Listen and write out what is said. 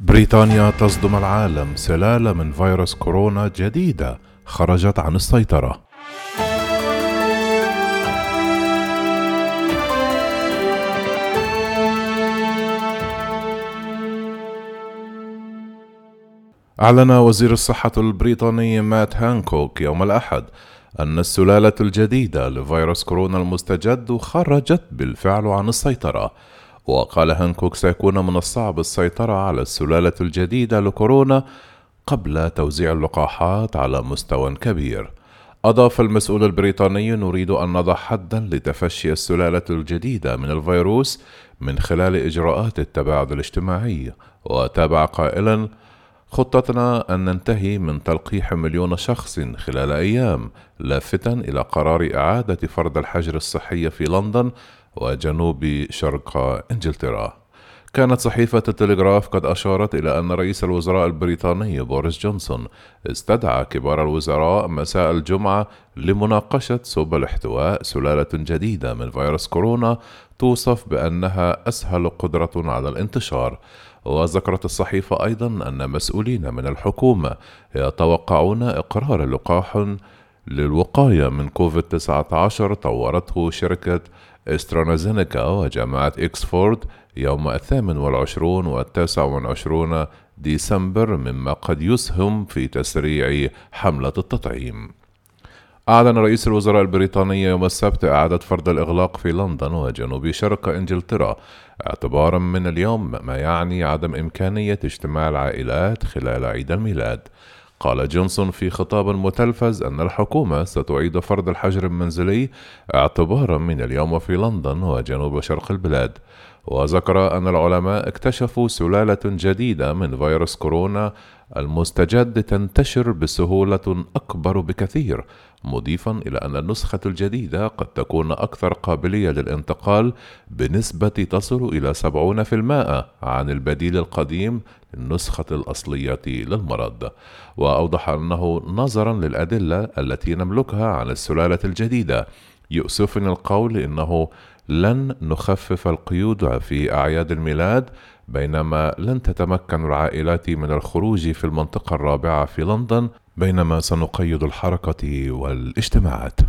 بريطانيا تصدم العالم سلالة من فيروس كورونا جديدة خرجت عن السيطرة. أعلن وزير الصحة البريطاني مات هانكوك يوم الأحد أن السلالة الجديدة لفيروس كورونا المستجد خرجت بالفعل عن السيطرة وقال هانكوك سيكون من الصعب السيطرة على السلالة الجديدة لكورونا قبل توزيع اللقاحات على مستوى كبير. أضاف المسؤول البريطاني نريد أن نضع حدا لتفشي السلالة الجديدة من الفيروس من خلال إجراءات التباعد الاجتماعي، وتابع قائلا: خطتنا أن ننتهي من تلقيح مليون شخص خلال أيام، لافتا إلى قرار إعادة فرض الحجر الصحي في لندن وجنوب شرق إنجلترا. كانت صحيفة التلغراف قد أشارت إلى أن رئيس الوزراء البريطاني بوريس جونسون استدعى كبار الوزراء مساء الجمعة لمناقشة سبل احتواء سلالة جديدة من فيروس كورونا توصف بأنها أسهل قدرة على الانتشار وذكرت الصحيفة أيضا أن مسؤولين من الحكومة يتوقعون إقرار لقاح للوقاية من كوفيد 19 طورته شركة استرانازينيكا وجامعة إكسفورد يوم الثامن والعشرون والتاسع والعشرون ديسمبر مما قد يسهم في تسريع حملة التطعيم. أعلن رئيس الوزراء البريطاني يوم السبت إعادة فرض الإغلاق في لندن وجنوب شرق إنجلترا اعتبارا من اليوم ما يعني عدم إمكانية اجتماع العائلات خلال عيد الميلاد. قال جونسون في خطاب متلفز أن الحكومة ستعيد فرض الحجر المنزلي اعتبارا من اليوم في لندن وجنوب شرق البلاد. وذكر أن العلماء اكتشفوا سلالة جديدة من فيروس كورونا المستجد تنتشر بسهولة أكبر بكثير مضيفا إلى أن النسخة الجديدة قد تكون أكثر قابلية للانتقال بنسبة تصل إلى 70% عن البديل القديم النسخة الأصلية للمرض وأوضح أنه نظرا للأدلة التي نملكها عن السلالة الجديدة. يؤسفني القول إنه لن نخفف القيود في أعياد الميلاد بينما لن تتمكن العائلات من الخروج في المنطقة الرابعة في لندن بينما سنقيد الحركة والإجتماعات.